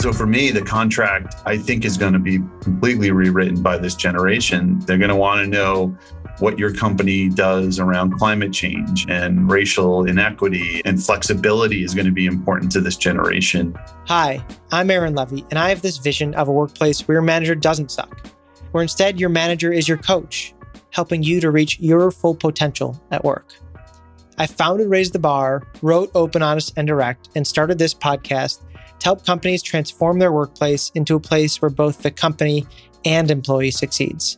So for me, the contract I think is going to be completely rewritten by this generation. They're going to want to know what your company does around climate change and racial inequity and flexibility is going to be important to this generation. Hi, I'm Aaron Levy, and I have this vision of a workplace where your manager doesn't suck, where instead your manager is your coach, helping you to reach your full potential at work. I founded Raise the Bar, wrote Open, Honest, and Direct, and started this podcast to help companies transform their workplace into a place where both the company and employee succeeds.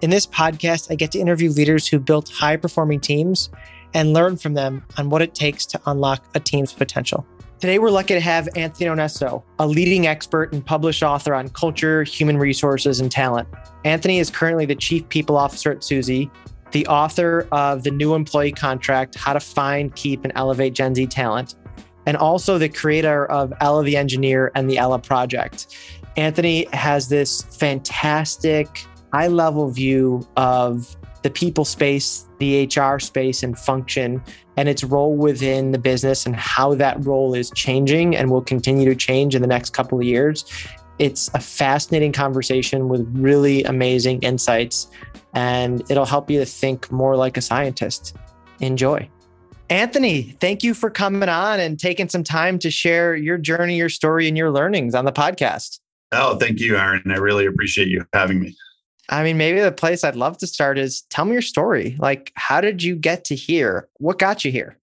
In this podcast, I get to interview leaders who built high performing teams and learn from them on what it takes to unlock a team's potential. Today, we're lucky to have Anthony Onesto, a leading expert and published author on culture, human resources, and talent. Anthony is currently the chief people officer at Suzy, the author of The New Employee Contract How to Find, Keep, and Elevate Gen Z Talent, and also the creator of Ella the Engineer and the Ella Project. Anthony has this fantastic high level view of the people space, the HR space and function, and its role within the business and how that role is changing and will continue to change in the next couple of years. It's a fascinating conversation with really amazing insights, and it'll help you to think more like a scientist. Enjoy. Anthony, thank you for coming on and taking some time to share your journey, your story, and your learnings on the podcast. Oh, thank you, Aaron. I really appreciate you having me. I mean, maybe the place I'd love to start is tell me your story. Like, how did you get to here? What got you here?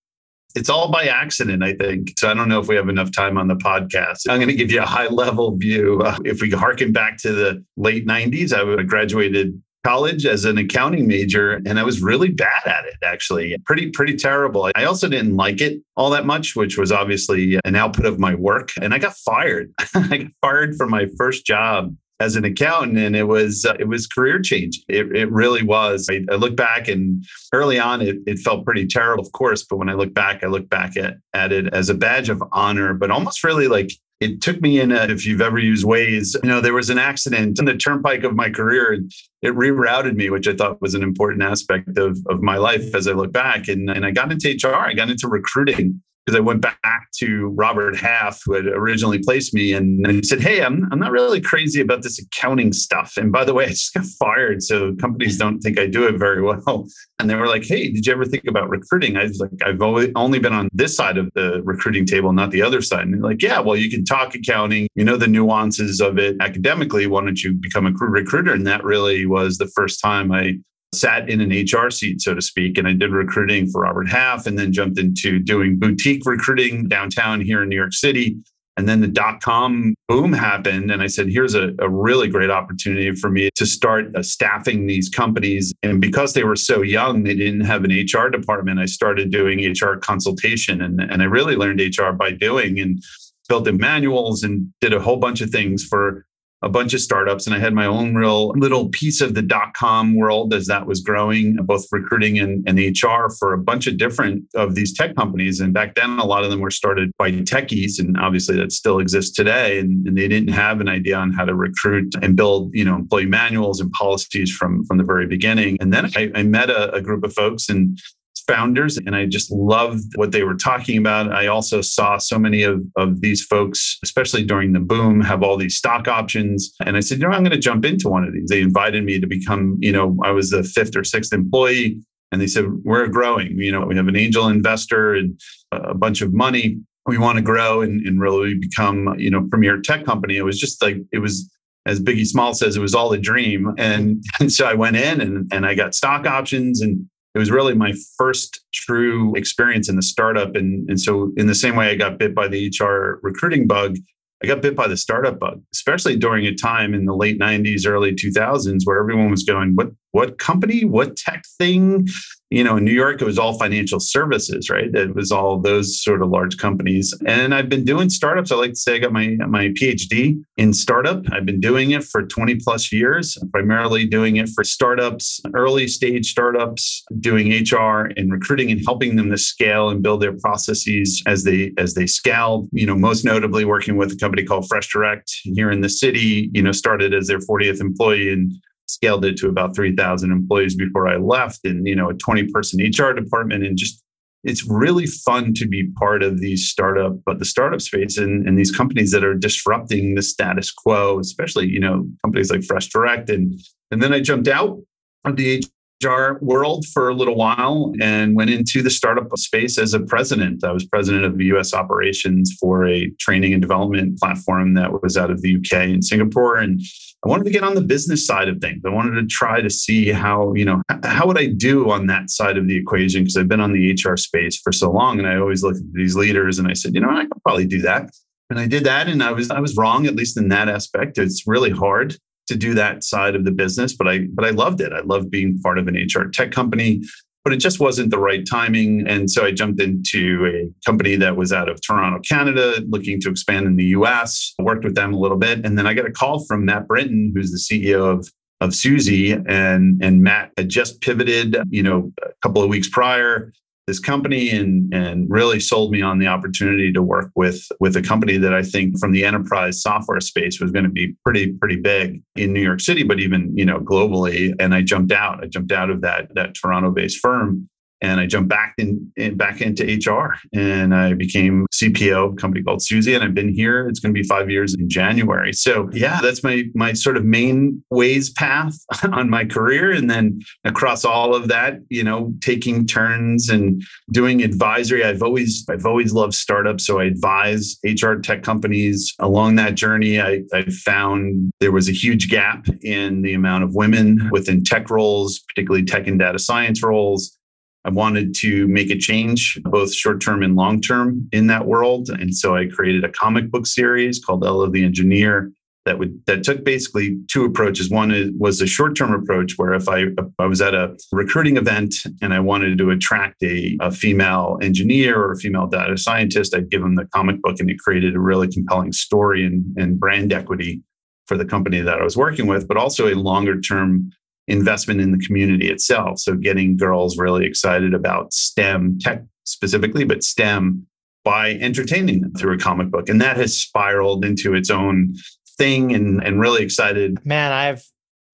It's all by accident, I think. So I don't know if we have enough time on the podcast. I'm going to give you a high level view. Uh, if we harken back to the late 90s, I graduated college as an accounting major and I was really bad at it actually pretty pretty terrible. I also didn't like it all that much which was obviously an output of my work and I got fired. I got fired from my first job as an accountant and it was uh, it was career change it, it really was I, I, look back and early on it, it felt pretty terrible of course but when i look back i look back at, at it as a badge of honor but almost really like it took me in a, if you've ever used Waze, you know, there was an accident in the turnpike of my career it rerouted me, which I thought was an important aspect of, of my life as I look back. And, and I got into HR, I got into recruiting because I went back to Robert Half, who had originally placed me, and, he said, Hey, I'm, I'm not really crazy about this accounting stuff. And by the way, I just got fired. So companies don't think I do it very well. And they were like, Hey, did you ever think about recruiting? I was like, I've only been on this side of the recruiting table, not the other side. And they're like, Yeah, well, you can talk accounting, you know the nuances of it academically. Why don't you become a recruiter? And that really was the first time I sat in an HR seat, so to speak. And I did recruiting for Robert Half and then jumped into doing boutique recruiting downtown here in New York City. And then the dot com boom happened. And I said, here's a, a really great opportunity for me to start uh, staffing these companies. And because they were so young, they didn't have an HR department. I started doing HR consultation and, and I really learned HR by doing and built in manuals and did a whole bunch of things for a bunch of startups and I had my own real little piece of the dot com world as that was growing, both recruiting and, and, HR for a bunch of different of these tech companies. And back then, a lot of them were started by techies. And obviously that still exists today. And, and they didn't have an idea on how to recruit and build, you know, employee manuals and policies from, from the very beginning. And then I, I met a, a group of folks and founders and I just loved what they were talking about. I also saw so many of, of these folks, especially during the boom, have all these stock options. And I said, you know, I'm going to jump into one of these. They invited me to become, you know, I was the fifth or sixth employee. And they said, we're growing. You know, we have an angel investor and a bunch of money. We want to grow and, and really become, you know, premier tech company. It was just like, it was as Biggie Small says, it was all a dream. And, and so I went in and, and I got stock options and it was really my first true experience in the startup. And, and so, in the same way I got bit by the HR recruiting bug, I got bit by the startup bug, especially during a time in the late 90s, early 2000s where everyone was going, What what company, what tech thing. You know, in New York, it was all financial services, right? It was all those sort of large companies. And I've been doing startups. I like to say I got my, my PhD in startup. I've been doing it for 20 plus years, primarily doing it for startups, early stage startups, doing HR and recruiting and helping them to scale and build their processes as they as they scale. You know, most notably working with a company called Fresh Direct here in the city, you know, started as their 40th employee and scaled it to about 3,000 employees before I left and, you know, a 20 person HR department and just it's really fun to be part of these startup, but the startup space and, and these companies that are disrupting the status quo, especially, you know, companies like Fresh Direct. And, and then I jumped out of the HR world for a little while and went into the startup space as a president. I was president of the US operations for a training and development platform that was out of the UK and Singapore. And I wanted to get on the business side of things. I wanted to try to see how, you know, how would I do on that side of the equation? Because I've been on the HR space for so long and I always look at these leaders and I said, you know, I could probably do that. And I did that and I was I was wrong, at least in that aspect. It's really hard to do that side of the business, but I but I loved it. I loved being part of an HR tech company, but it just wasn't the right timing. And so I jumped into a company that was out of Toronto, Canada, looking to expand in the US. worked with them a little bit, and then I got a call from Matt Britton, who's the CEO of of Suzy, and and Matt had just pivoted, you know, a couple of weeks prior this company and and really sold me on the opportunity to work with with a company that I think from the enterprise software space was going to be pretty pretty big in New York City, but even you know globally. And I jumped out. I jumped out of that that Toronto based firm and I jumped back in, in, back into HR and I became CPO of a company called Suzy and I've been here it's going to be 5 years in January. So yeah, that's my my sort of main ways path on my career and then across all of that, you know, taking turns and doing advisory. I've always I've always loved startups so I advise HR tech companies along that journey. I I found there was a huge gap in the amount of women within tech roles, particularly tech and data science roles I wanted to make a change, both short term and long term, in that world. And so I created a comic book series called Ella the Engineer that would that took basically two approaches. One was a short term approach where if I I was at a recruiting event and I wanted to attract a, a female engineer or a female data scientist, I'd give them the comic book and it created a really compelling story and, and brand equity for the company that I was working with, but also a longer term investment in the community itself. So getting girls really excited about STEM tech specifically, but STEM by entertaining them through a comic book. And that has spiraled into its own thing and, and really excited. Man, I've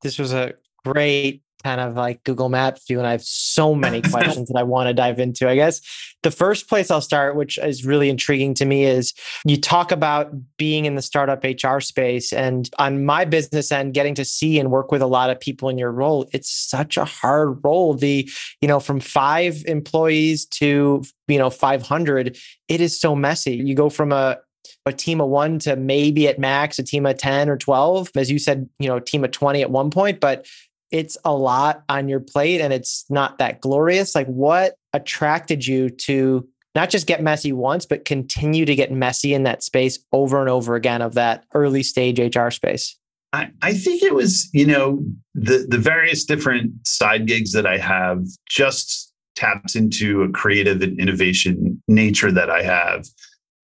this was a great kind of like Google Maps view, and I have so many questions that I want to dive into. I guess the first place I'll start, which is really intriguing to me, is you talk about being in the startup HR space. And on my business end, getting to see and work with a lot of people in your role, it's such a hard role. The, you know, from five employees to, you know, 500, it is so messy. You go from a, a team of one to maybe at max a team of 10 or 12 as you said you know a team of 20 at one point but it's a lot on your plate and it's not that glorious. Like, what attracted you to not just get messy once, but continue to get messy in that space over and over again of that early stage HR space? I, I think it was, you know, the the various different side gigs that I have just taps into a creative and innovation nature that I have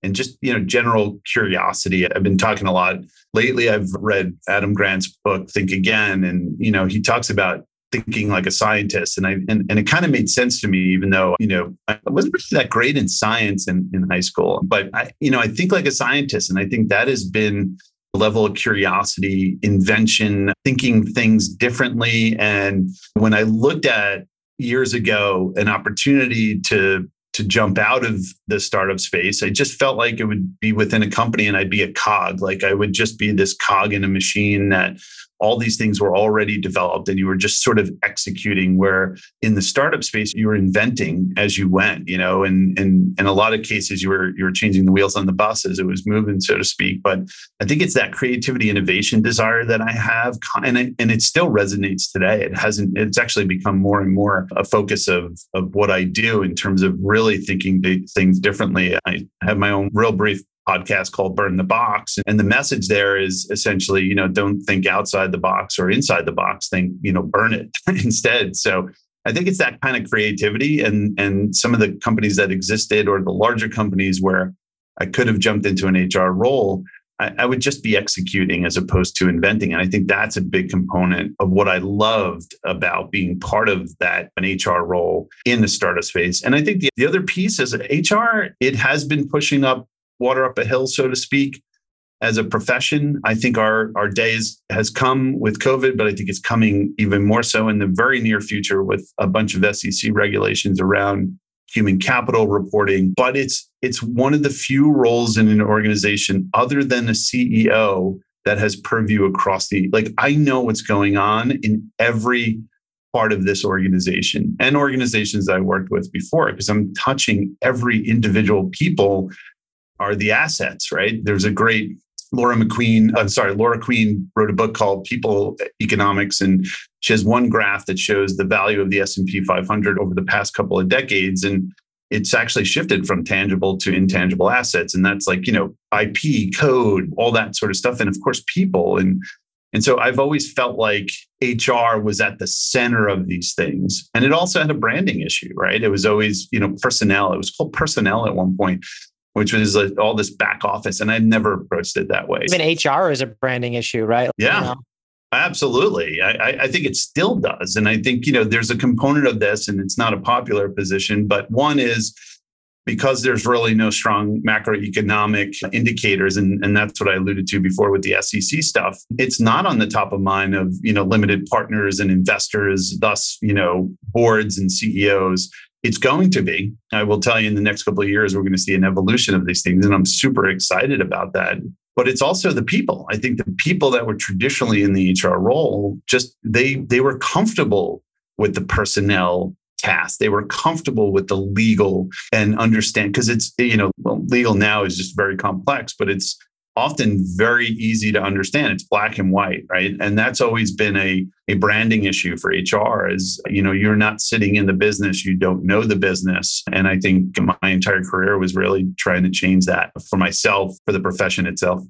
and just you know general curiosity. I've been talking a lot. Lately i've read adam grant's book think again and you know he talks about thinking like a scientist and i and, and it kind of made sense to me even though you know i wasn't really that great in science in, in high school. But i you know i think like a scientist and i think that has been level of curiosity invention thinking things differently. And when i looked at years ago an opportunity to to jump out of the startup space. I just felt like it would be within a company and I'd be a cog. Like I would just be this cog in a machine that all these things were already developed and you were just sort of executing where in the startup space you were inventing as you went you know and and in a lot of cases you were you were changing the wheels on the bus as it was moving so to speak. But i think it's that creativity innovation desire that i have and it, and it still resonates today. It hasn't it's actually become more and more a focus of of what i do in terms of really thinking things differently. I have my own real brief podcast called Burn the Box. And the message there is essentially, you know, don't think outside the box or inside the box, think, you know, burn it instead. So I think it's that kind of creativity and and some of the companies that existed or the larger companies where I could have jumped into an HR role, I, I would just be executing as opposed to inventing. And I think that's a big component of what I loved about being part of that an HR role in the startup space. And I think the, the other piece is HR, it has been pushing up water up a hill, so to speak, as a profession. I think our our days has come with COVID, but I think it's coming even more so in the very near future with a bunch of SEC regulations around human capital reporting, but it's it's one of the few roles in an organization other than a CEO that has purview across the like I know what's going on in every part of this organization and organizations I worked with before because I'm touching every individual people are the assets, right? There's a great Laura McQueen, I'm sorry, Laura Queen wrote a book called People Economics and she has one graph that shows the value of the S&P 500 over the past couple of decades and it's actually shifted from tangible to intangible assets and that's like, you know, IP, code, all that sort of stuff and of course people and and so I've always felt like HR was at the center of these things. And it also had a branding issue, right? It was always, you know, personnel. It was called personnel at one point which was like all this back office. And I never approached it that way. Even HR is a branding issue, right? Yeah. You know? Absolutely. I, I, think it still does. And I think, you know, there's a component of this, and it's not a popular position, but one is because there's really no strong macroeconomic indicators, and, and that's what I alluded to before with the SEC stuff. It's not on the top of mind of, you know, limited partners and investors, thus, you know, boards and CEOs it's going to be. I will tell you in the next couple of years, we're going to see an evolution of these things. And I'm super excited about that. But it's also the people. I think the people that were traditionally in the HR role, just they they were comfortable with the personnel task. They were comfortable with the legal and understand because it's, you know, well, legal now is just very complex, but it's often very easy to understand. It's black and white, right? And that's always been a, a branding issue for HR is, you know, you're not sitting in the business, you don't know the business. And I think my entire career was really trying to change that for myself, for the profession itself.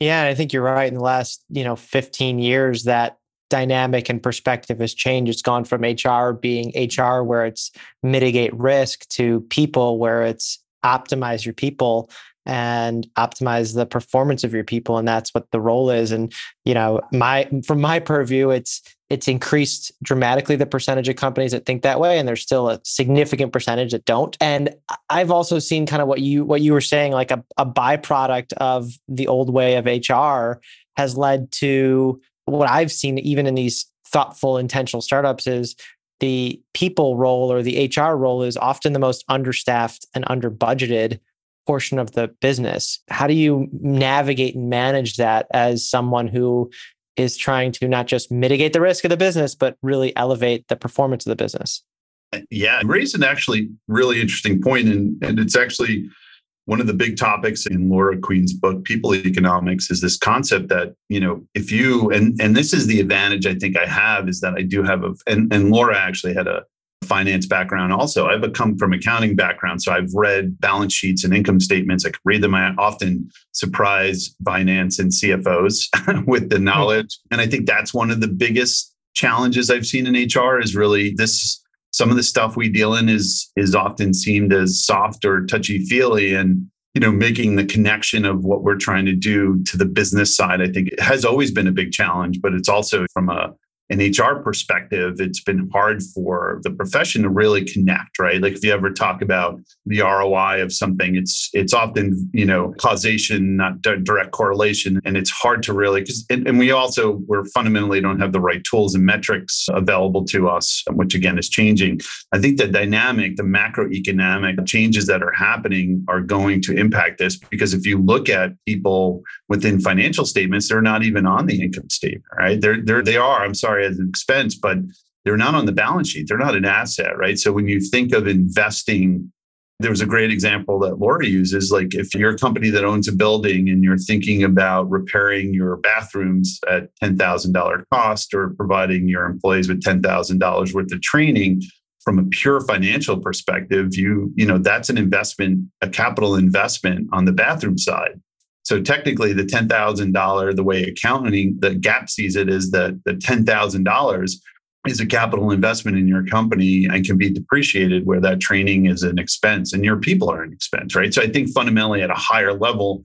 Yeah, I think you're right. In the last, you know, 15 years, that dynamic and perspective has changed. It's gone from HR being HR where it's mitigate risk to people where it's optimize your people and optimize the performance of your people and that's what the role is and you know my from my purview it's it's increased dramatically the percentage of companies that think that way and there's still a significant percentage that don't and i've also seen kind of what you what you were saying like a, a byproduct of the old way of hr has led to what i've seen even in these thoughtful intentional startups is the people role or the hr role is often the most understaffed and under budgeted portion of the business. How do you navigate and manage that as someone who is trying to not just mitigate the risk of the business, but really elevate the performance of the business? Uh, yeah, you raised an actually really interesting point, and, and it's actually one of the big topics in Laura Queen's book, People Economics, is this concept that, you know, if you, and, and this is the advantage I think I have is that I do have a, and, and Laura actually had a, finance background also. I've come from accounting background, so I've read balance sheets and income statements. I can read them. I often surprise finance and CFOs with the hmm. knowledge, and I think that's one of the biggest challenges I've seen in HR is really this. Some of the stuff we deal in is is often seen as soft or touchy feely, and you know making the connection of what we're trying to do to the business side. I think it has always been a big challenge, but it's also from a an HR perspective, it's been hard for the profession to really connect, right? Like if you ever talk about the ROI of something, it's it's often you know causation, not direct correlation, and it's hard to really because and, and we also we're fundamentally don't have the right tools and metrics available to us, which again is changing. I think the dynamic, the macroeconomic changes that are happening are going to impact this because if you look at people within financial statements, they're not even on the income statement, right? They're they're they are. I'm sorry as an expense, but they're not on the balance sheet. They're not an asset, right? So when you think of investing, there was a great example that Laura uses. Like if you're a company that owns a building and you're thinking about repairing your bathrooms at $10,000 cost or providing your employees with $10,000 worth of training, from a pure financial perspective, you, you know, that's an investment, a capital investment on the bathroom side. So technically, the ten thousand dollar, the way accounting, the GAAP sees it is that the ten thousand dollars is a capital investment in your company and can be depreciated where that training is an expense and your people are an expense, right? So I think fundamentally at a higher level,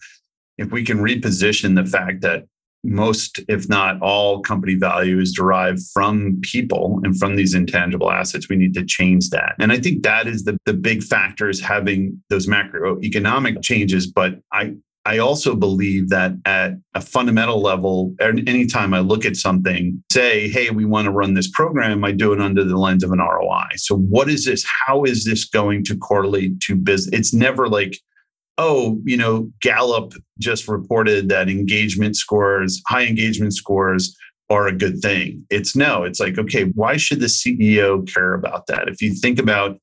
if we can reposition the fact that most, if not all, company value is derived from people and from these intangible assets. We need to change that. And I think that is the, the big factor is having those macroeconomic changes. But I I also believe that at a fundamental level, anytime I look at something, say, hey, we want to run this program, I do it under the lens of an ROI. So, what is this? How is this going to correlate to business? It's never like, oh, you know, Gallup just reported that engagement scores, high engagement scores, are a good thing. It's no, it's like, okay, why should the CEO care about that? If you think about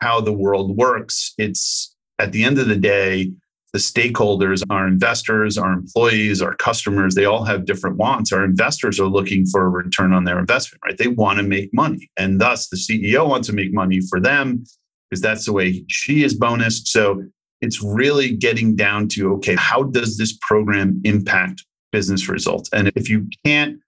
how the world works, it's at the end of the day, the stakeholders, our investors, our employees, our customers, they all have different wants. Our investors are looking for a return on their investment, right? They want to make money. And thus the CEO wants to make money for them because that's the way she is bonused. So it's really getting down to okay, how does this program impact business results? And if you can't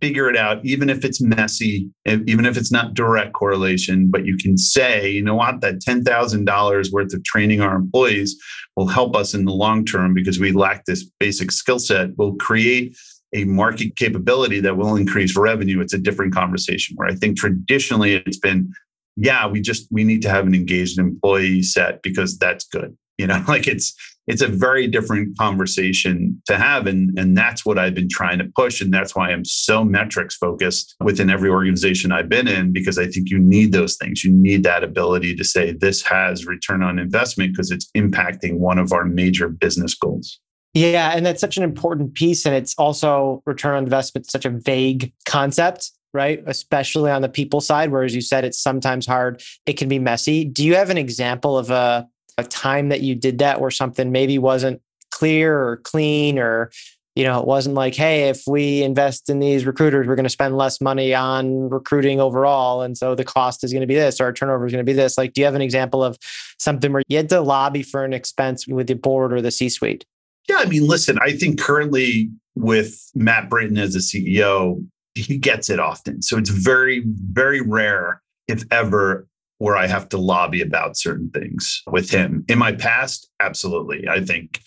figure it out, even if it's messy, even if it's not direct correlation, but you can say, you know what, that $10,000 worth of training our employees will help us in the long term because we lack this basic skill set, will create a market capability that will increase revenue. It's a different conversation where I think traditionally it's been, yeah, we just, we need to have an engaged employee set because that's good. You know, like it's, it's a very different conversation to have. And, and that's what I've been trying to push. And that's why I'm so metrics focused within every organization I've been in, because I think you need those things. You need that ability to say this has return on investment because it's impacting one of our major business goals. Yeah. And that's such an important piece. And it's also return on investment, such a vague concept right? Especially on the people side, where as you said, it's sometimes hard. It can be messy. Do you have an example of a a time that you did that where something maybe wasn't clear or clean or you know it wasn't like hey if we invest in these recruiters we're going to spend less money on recruiting overall and so the cost is going to be this or our turnover is going to be this. Like do you have an example of something where you had to lobby for an expense with the board or the c suite yeah i mean listen i think currently with matt britton as a ceo he gets it often. So it's very very rare if ever where I have to lobby about certain things with him. In my past, absolutely. I think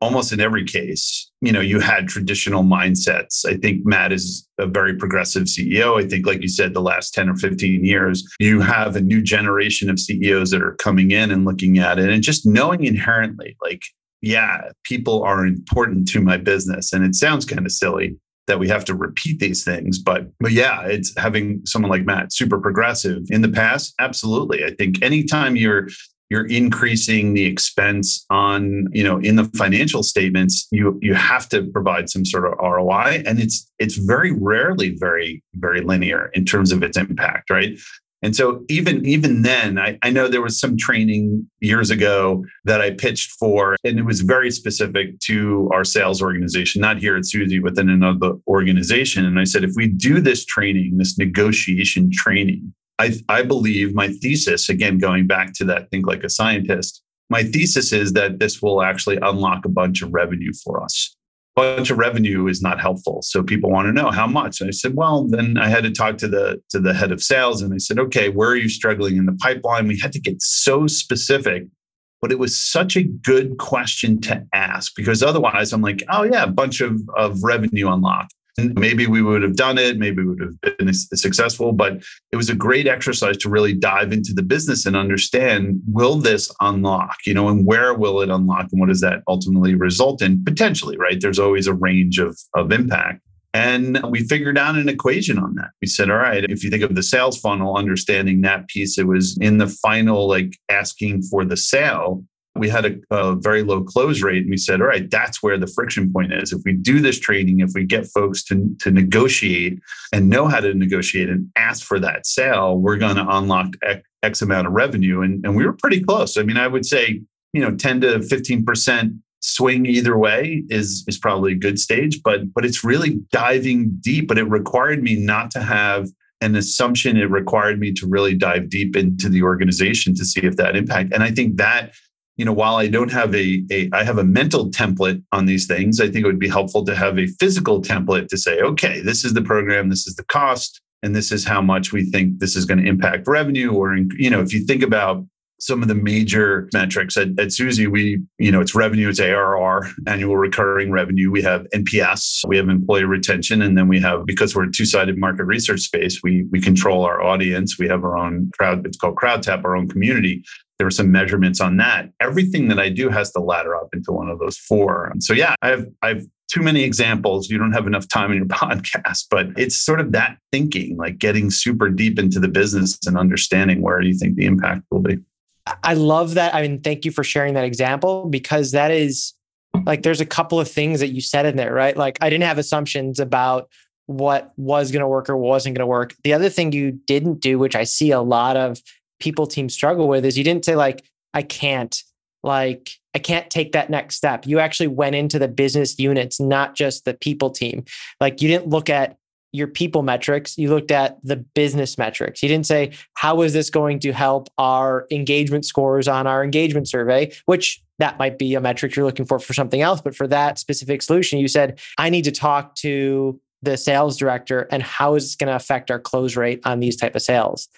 almost in every case, you know, you had traditional mindsets. I think Matt is a very progressive CEO. I think, like you said, the last 10 or 15 years, you have a new generation of CEOs that are coming in and looking at it and just knowing inherently, like, yeah, people are important to my business. And it sounds kind of silly, that we have to repeat these things. But but yeah, it's having someone like Matt super progressive in the past. Absolutely. I think anytime you're you're increasing the expense on you know in the financial statements you you have to provide some sort of ROI and it's it's very rarely very very linear in terms of its impact right and so even even then, I, I know there was some training years ago that I pitched for, and it was very specific to our sales organization, not here at Suzy, within another organization. And I said, if we do this training, this negotiation training, I, I believe my thesis, again, going back to that think like a scientist, my thesis is that this will actually unlock a bunch of revenue for us bunch of revenue is not helpful. So people want to know how much. And I said, well, then I had to talk to the to the head of sales and I said, okay, where are you struggling in the pipeline? We had to get so specific, but it was such a good question to ask because otherwise I'm like, oh yeah, a bunch of, of revenue unlocked. Maybe we would have done it. Maybe we would have been successful, but it was a great exercise to really dive into the business and understand will this unlock, you know, and where will it unlock and what does that ultimately result in? Potentially, right? There's always a range of, of impact. And we figured out an equation on that. We said, all right, if you think of the sales funnel, understanding that piece, it was in the final, like asking for the sale we had a, a, very low close rate and we said all right that's where the friction point is. If we do this training if we get folks to, to negotiate and know how to negotiate and ask for that sale we're going to unlock x, amount of revenue. And, and we were pretty close. I mean i would say you know 10 to 15% swing either way is is probably a good stage but but it's really diving deep. But it required me not to have an assumption. It required me to really dive deep into the organization to see if that impact. And i think that you know, while I don't have a, a, I have a mental template on these things, I think it would be helpful to have a physical template to say, okay, this is the program, this is the cost, and this is how much we think this is going to impact revenue. Or, you know, if you think about some of the major metrics at, at Suzy, we, you know, it's revenue, it's ARR, annual recurring revenue. We have NPS, we have employee retention, and then we have, because we're a two-sided market research space, we we control our audience. We have our own crowd, it's called CrowdTap, our own community. There were some measurements on that. Everything that I do has to ladder up into one of those four. So yeah, I have I've too many examples. You don't have enough time in your podcast, but it's sort of that thinking, like getting super deep into the business and understanding where you think the impact will be. I love that. I mean, thank you for sharing that example because that is like there's a couple of things that you said in there, right? Like I didn't have assumptions about what was going to work or wasn't going to work. The other thing you didn't do, which I see a lot of people teams struggle with, is you didn't say like I can't, like I can't take that next step. You actually went into the business units, not just the people team. Like you didn't look at your people metrics, you looked at the business metrics. You didn't say, how is this going to help our engagement scores on our engagement survey, which that might be a metric you're looking for for something else. But for that specific solution, you said, I need to talk to the sales director and how is this going to affect our close rate on these type of sales.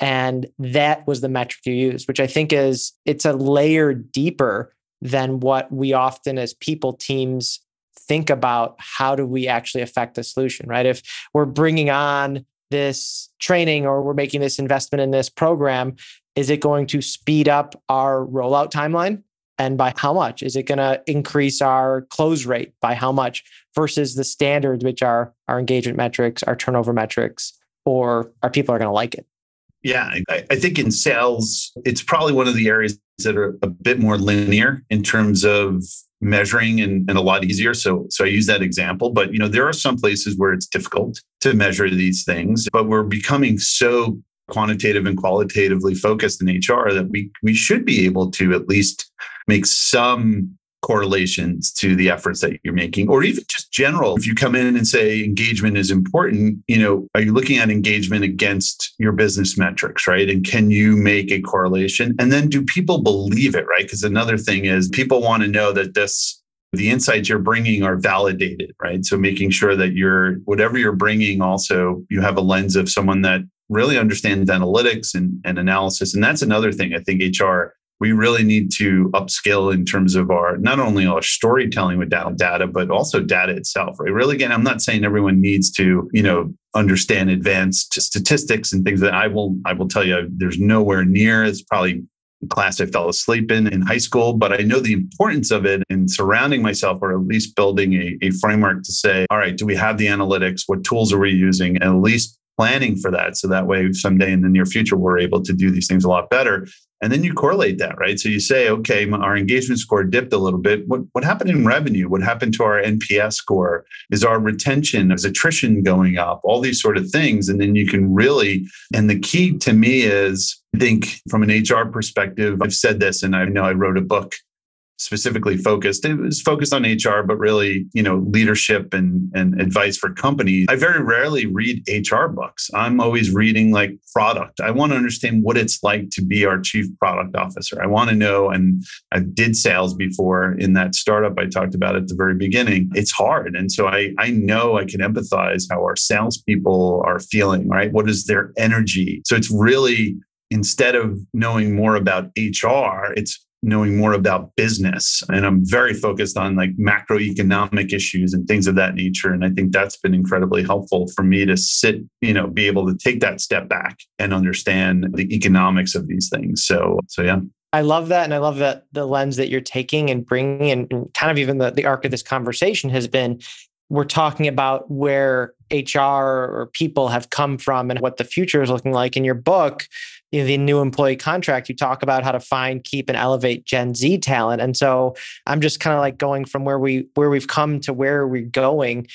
And that was the metric you used, which I think is it's a layer deeper than what we often as people teams think about how do we actually affect the solution, right? If we're bringing on this training or we're making this investment in this program, is it going to speed up our rollout timeline? And by how much? Is it going to increase our close rate by how much versus the standards, which are our engagement metrics, our turnover metrics, or our people are going to like it? Yeah, I, I, think in sales, it's probably one of the areas that are a bit more linear in terms of measuring and, and a lot easier. So, so I use that example. But you know, there are some places where it's difficult to measure these things, but we're becoming so quantitative and qualitatively focused in HR that we we should be able to at least make some correlations to the efforts that you're making or even just general if you come in and say engagement is important you know are you looking at engagement against your business metrics right? And can you make a correlation? And then do people believe it right? Because another thing is people want to know that this the insights you're bringing are validated right? So making sure that you're whatever you're bringing also you have a lens of someone that really understands analytics and, and analysis. And that's another thing i think hr we really need to upskill in terms of our not only our storytelling with data, but also data itself. Right. Really, again, I'm not saying everyone needs to, you know, understand advanced statistics and things that I will I will tell you there's nowhere near. It's probably class I fell asleep in in high school, but I know the importance of it in surrounding myself or at least building a, a framework to say, all right, do we have the analytics? What tools are we using? And at least planning for that. So that way, someday in the near future, we're able to do these things a lot better. And then you correlate that, right? So you say, okay, our engagement score dipped a little bit. What, what happened in revenue? What happened to our NPS score? Is our retention, is attrition going up? All these sort of things. And then you can really, and the key to me is, I think from an HR perspective, I've said this and I know I wrote a book specifically focused. It was focused on HR, but really, you know, leadership and, and advice for companies. I very rarely read HR books. I'm always reading like product. I want to understand what it's like to be our chief product officer. I want to know, and I did sales before in that startup I talked about at the very beginning. It's hard. And so I, I know I can empathize how our salespeople are feeling, right? What is their energy? So it's really instead of knowing more about HR, it's knowing more about business. And I'm very focused on like macroeconomic issues and things of that nature. And I think that's been incredibly helpful for me to sit, you know, be able to take that step back and understand the economics of these things. So, so yeah. I love that. And I love that the lens that you're taking and bringing and, kind of even the, the arc of this conversation has been we're talking about where HR or people have come from and what the future is looking like. In your book, know, the new employee contract, you talk about how to find, keep, and elevate Gen Z talent. And so I'm just kind of like going from where we where we've come to where we're going.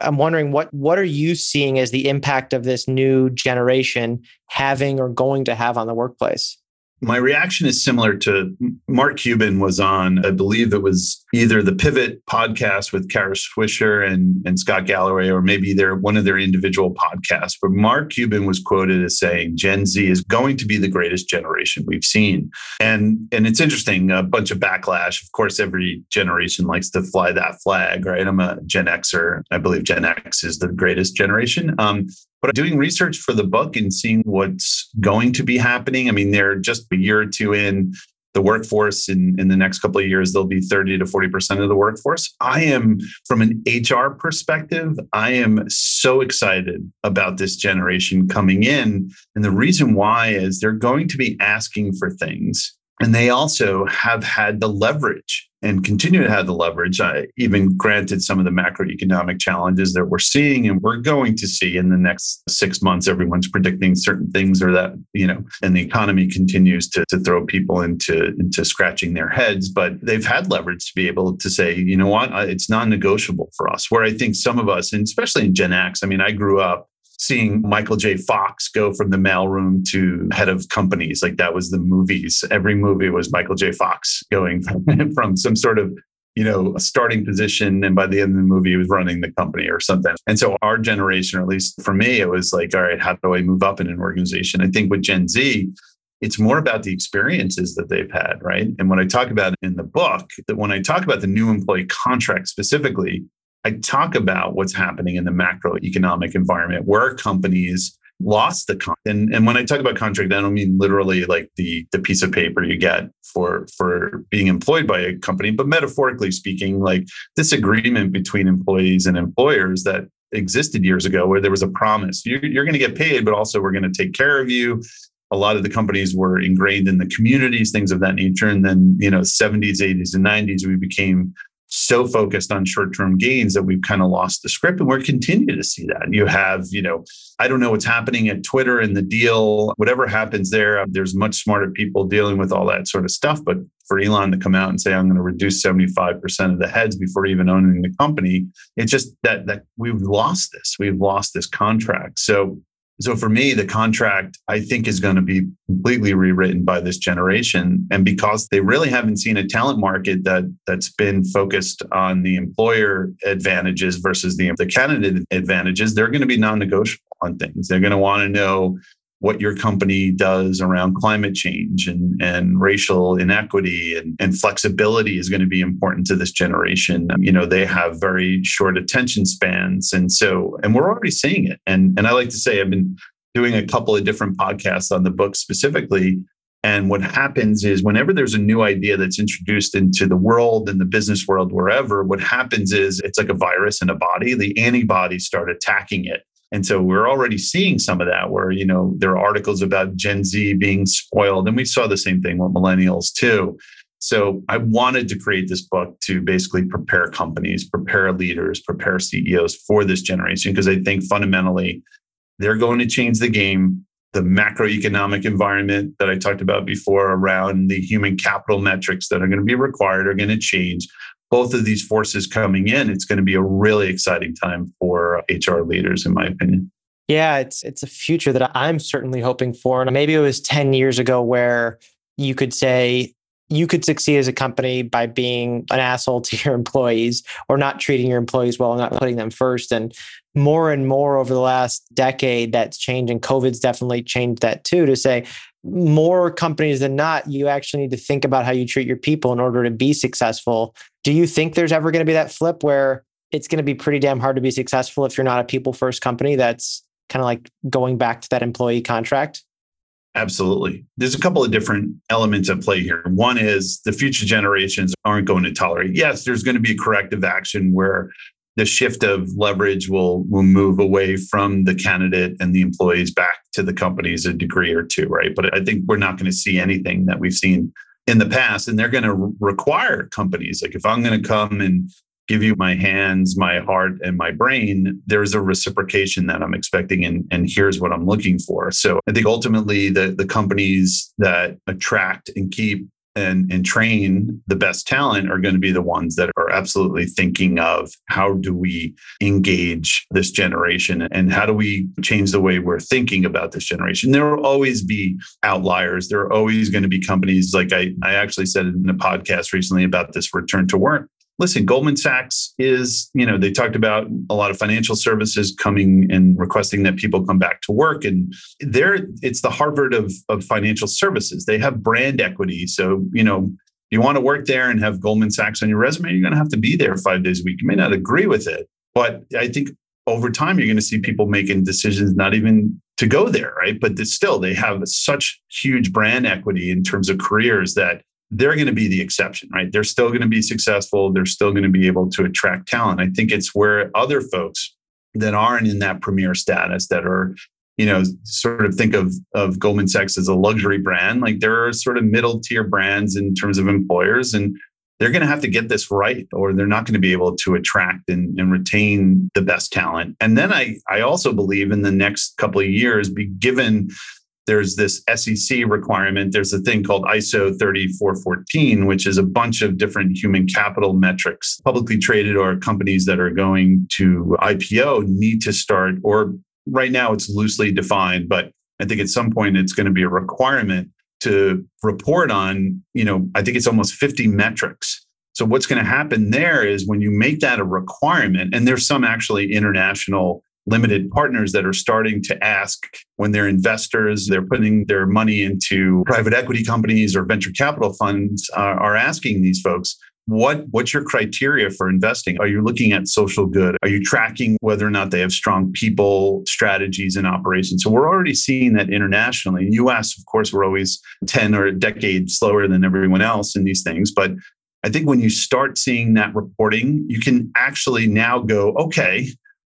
I'm wondering what what are you seeing as the impact of this new generation having or going to have on the workplace? My reaction is similar to Mark Cuban was on, I believe it was either the Pivot podcast with Kara Swisher and, and Scott Galloway, or maybe they're one of their individual podcasts. But Mark Cuban was quoted as saying, Gen Z is going to be the greatest generation we've seen. And, and it's interesting, a bunch of backlash. Of course, every generation likes to fly that flag, right? I'm a Gen Xer. I believe Gen X is the greatest generation. Um, but doing research for the book and seeing what's going to be happening, I mean, they're just a year or two in the workforce in, in the next couple of years, they'll be 30 to 40% of the workforce. I am, from an HR perspective, I am so excited about this generation coming in. And the reason why is they're going to be asking for things And they also have had the leverage and continue to have the leverage, uh, even granted some of the macroeconomic challenges that we're seeing and we're going to see in the next six months. Everyone's predicting certain things or that, you know, and the economy continues to, to throw people into, into scratching their heads. But they've had leverage to be able to say, you know what, it's non negotiable for us. Where I think some of us, and especially in Gen X, I mean, I grew up seeing Michael J. Fox go from the mailroom to head of companies. Like that was the movies. Every movie was Michael J. Fox going from, from some sort of you know, a starting position. And by the end of the movie, he was running the company or something. And so our generation, or at least for me, it was like, all right, how do I move up in an organization? I think with Gen Z, it's more about the experiences that they've had, right? And when I talk about in the book, that when I talk about the new employee contract specifically, I talk about what's happening in the macroeconomic environment where companies lost the contract. And, and when I talk about contract, I don't mean literally like the, the piece of paper you get for, for being employed by a company, but metaphorically speaking, like this agreement between employees and employers that existed years ago where there was a promise you're, you're going to get paid, but also we're going to take care of you. A lot of the companies were ingrained in the communities, things of that nature. And then, you know, 70s, 80s, and 90s, we became so focused on short-term gains that we've kind of lost the script and we're continuing to see that. You have you know i don't know what's happening at twitter and the deal. Whatever happens there um, there's much smarter people dealing with all that sort of stuff but for elon to come out and say i'm going to reduce 75% of the heads before even owning the company it's just that that we've lost this. We've lost this contract. So so for me, the contract I think is going to be completely rewritten by this generation. And because they really haven't seen a talent market that that's been focused on the employer advantages versus the, the candidate advantages, they're going to be non-negotiable on things. They're going to want to know what your company does around climate change and, and racial inequity and, and flexibility is going to be important to this generation. Um, you know, they have very short attention spans. And so, and we're already seeing it. And, and I like to say, I've been doing a couple of different podcasts on the book specifically. And what happens is whenever there's a new idea that's introduced into the world and the business world, wherever, what happens is it's like a virus in a body. The antibodies start attacking it. And so we're already seeing some of that where, you know, there are articles about Gen Z being spoiled. And we saw the same thing with millennials too. So I wanted to create this book to basically prepare companies, prepare leaders, prepare CEOs for this generation, because I think fundamentally they're going to change the game. The macroeconomic environment that I talked about before around the human capital metrics that are going to be required are going to change both of these forces coming in, it's going to be a really exciting time for HR leaders, in my opinion. Yeah, it's it's a future that I'm certainly hoping for. And maybe it was 10 years ago where you could say you could succeed as a company by being an asshole to your employees or not treating your employees well not putting them first. And more and more over the last decade, that's changed. And COVID's definitely changed that too to say more companies than not, you actually need to think about how you treat your people in order to be successful. Do you think there's ever going to be that flip where it's going to be pretty damn hard to be successful if you're not a people first company that's kind of like going back to that employee contract? Absolutely. There's a couple of different elements at play here. One is the future generations aren't going to tolerate. Yes, there's going to be a corrective action where the shift of leverage will will move away from the candidate and the employees back to the companies a degree or two, right? But I think we're not going to see anything that we've seen in the past, and they're going to require companies like if I'm going to come and give you my hands, my heart, and my brain, there's a reciprocation that I'm expecting, and, and here's what I'm looking for. So I think ultimately the, the companies that attract and keep and, and train the best talent are going to be the ones that are absolutely thinking of how do we engage this generation and how do we change the way we're thinking about this generation. There will always be outliers. There are always going to be companies like I, I actually said in a podcast recently about this return to work listen, Goldman Sachs is, you know, they talked about a lot of financial services coming and requesting that people come back to work. And there, it's the Harvard of, of financial services. They have brand equity. So, you know, you want to work there and have Goldman Sachs on your resume, you're going to have to be there five days a week. You may not agree with it, but I think over time, you're going to see people making decisions not even to go there, right? But still, they have such huge brand equity in terms of careers that they're going to be the exception, right? They're still going to be successful. They're still going to be able to attract talent. I think it's where other folks that aren't in that premier status, that are you know, sort of think of of Goldman Sachs as a luxury brand. Like there are sort of middle tier brands in terms of employers, and they're going to have to get this right, or they're not going to be able to attract and, and retain the best talent. And then I I also believe in the next couple of years, be given there's this SEC requirement. There's a thing called ISO 3414, which is a bunch of different human capital metrics. Publicly traded or companies that are going to IPO need to start, or right now it's loosely defined, but I think at some point it's going to be a requirement to report on, you know, I think it's almost 50 metrics. So what's going to happen there is when you make that a requirement, and there's some actually international limited partners that are starting to ask when they're investors, they're putting their money into private equity companies or venture capital funds, uh, are asking these folks, what what's your criteria for investing? Are you looking at social good? Are you tracking whether or not they have strong people strategies and operations? So we're already seeing that internationally. In us of course we're always 10 or a decade slower than everyone else in these things but i think when you start seeing that reporting you can actually now go okay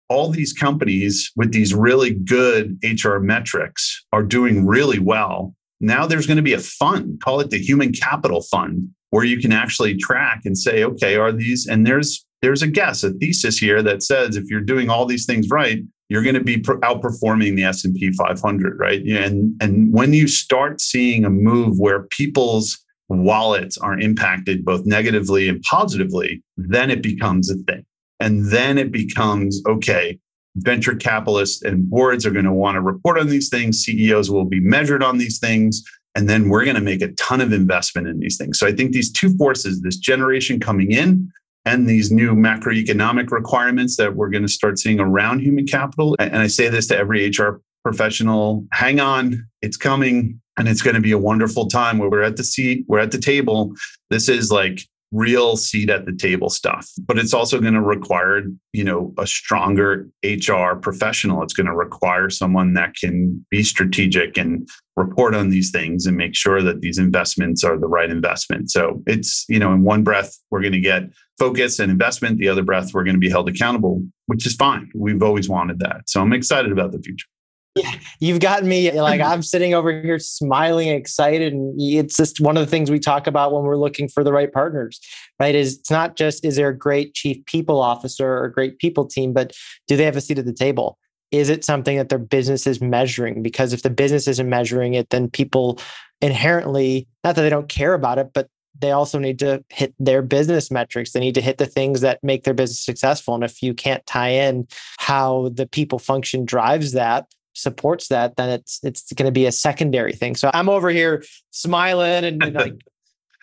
all these companies with these really good hr metrics are doing really well now there's going to be a fund call it the human capital fund where you can actually track and say, okay, are these, and there's, there's a guess, a thesis here that says if you're doing all these things right, you're going to be outperforming the S&P 500, right? And, and when you start seeing a move where people's wallets are impacted both negatively and positively, then it becomes a thing. And then it becomes, okay, venture capitalists and boards are going to want to report on these things. CEOs will be measured on these things. And then we're going to make a ton of investment in these things. So I think these two forces, this generation coming in and these new macroeconomic requirements that we're going to start seeing around human capital. And I say this to every HR professional hang on, it's coming. And it's going to be a wonderful time where we're at the seat, we're at the table. This is like real seat at the table stuff but it's also going to require you know a stronger hr professional. It's going to require someone that can be strategic and report on these things and make sure that these investments are the right investment. So it's you know in one breath we're going to get focus and investment. The other breath we're going to be held accountable which is fine. We've always wanted that. So i'm excited about the future yeah, you've gotten me like I'm sitting over here smiling, excited, and it's just one of the things we talk about when we're looking for the right partners, right? Is it's not just is there a great chief people officer or a great people team, but do they have a seat at the table? Is it something that their business is measuring? Because if the business isn't measuring it, then people inherently, not that they don't care about it, but they also need to hit their business metrics. They need to hit the things that make their business successful. And if you can't tie in how the people function drives that, supports that, then it's it's going to be a secondary thing. So I'm over here smiling and, and like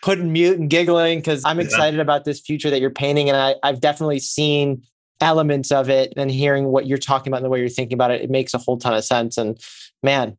putting mute and giggling because I'm excited yeah. about this future that you're painting, and I, I've definitely seen elements of it and hearing what you're talking about and the way you're thinking about it. It makes a whole ton of sense. And man,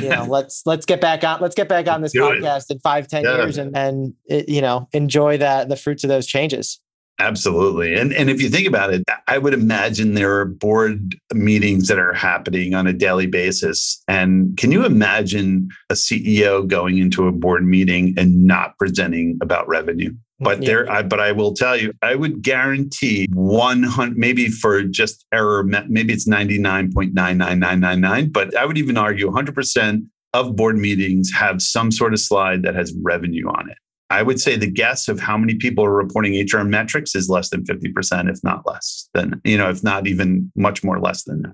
you know, let's let's get back on let's get back on this podcast in five ten yeah. years and and it, you know enjoy that the fruits of those changes. Absolutely. And and if you think about it, I would imagine there are board meetings that are happening on a daily basis. And can you imagine a CEO going into a board meeting and not presenting about revenue? But yeah. there, I, but I will tell you, I would guarantee 100, maybe for just error, maybe it's 99.99999, but I would even argue 100% of board meetings have some sort of slide that has revenue on it. I would say the guess of how many people are reporting HR metrics is less than 50%, if not less than, you know, if not even much more less than that.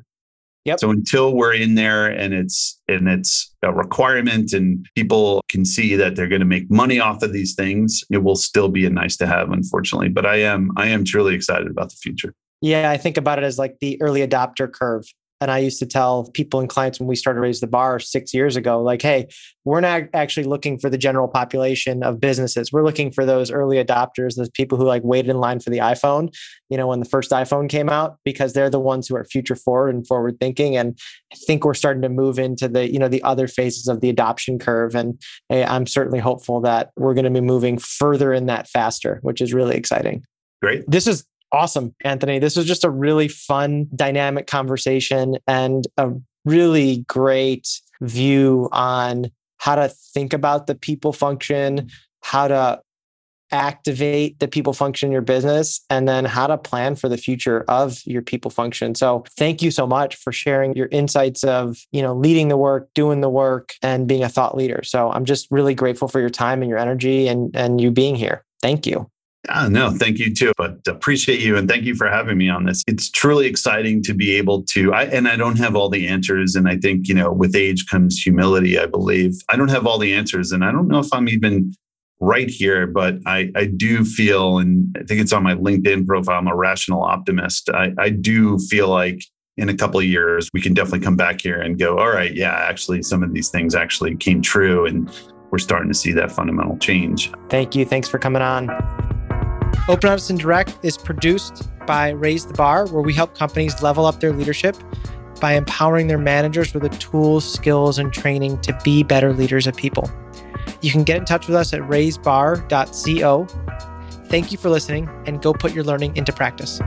Yep. So until we're in there and it's and it's a requirement and people can see that they're going to make money off of these things, it will still be a nice to have, unfortunately. But I am I am truly excited about the future. Yeah, I think about it as like the early adopter curve. And I used to tell people and clients when we started Raise the Bar six years ago, like, hey, we're not actually looking for the general population of businesses. We're looking for those early adopters, those people who like waited in line for the iPhone, you know, when the first iPhone came out, because they're the ones who are future forward and forward thinking. And I think we're starting to move into the, you know, the other phases of the adoption curve. And I'm certainly hopeful that we're going to be moving further in that faster, which is really exciting. Great. This is awesome, Anthony. This was just a really fun, dynamic conversation and a really great view on how to think about the people function, how to activate the people function in your business and then how to plan for the future of your people function. So thank you so much for sharing your insights of, you know, leading the work, doing the work and being a thought leader. So I'm just really grateful for your time and your energy and and you being here. Thank you. Ah, no, thank you too. But appreciate you and thank you for having me on this. It's truly exciting to be able to. I, and I don't have all the answers. And I think you know, with age comes humility. I believe I don't have all the answers, and I don't know if I'm even right here, but I, I do feel, and I think it's on my LinkedIn profile, I'm a rational optimist. I, I do feel like in a couple of years, we can definitely come back here and go, all right, yeah, actually, some of these things actually came true. And we're starting to see that fundamental change. Thank you. Thanks for coming on. Open and Direct is produced by Raise the Bar, where we help companies level up their leadership by empowering their managers with the tools, skills, and training to be better leaders of people. You can get in touch with us at raisebar.co. Thank you for listening and go put your learning into practice.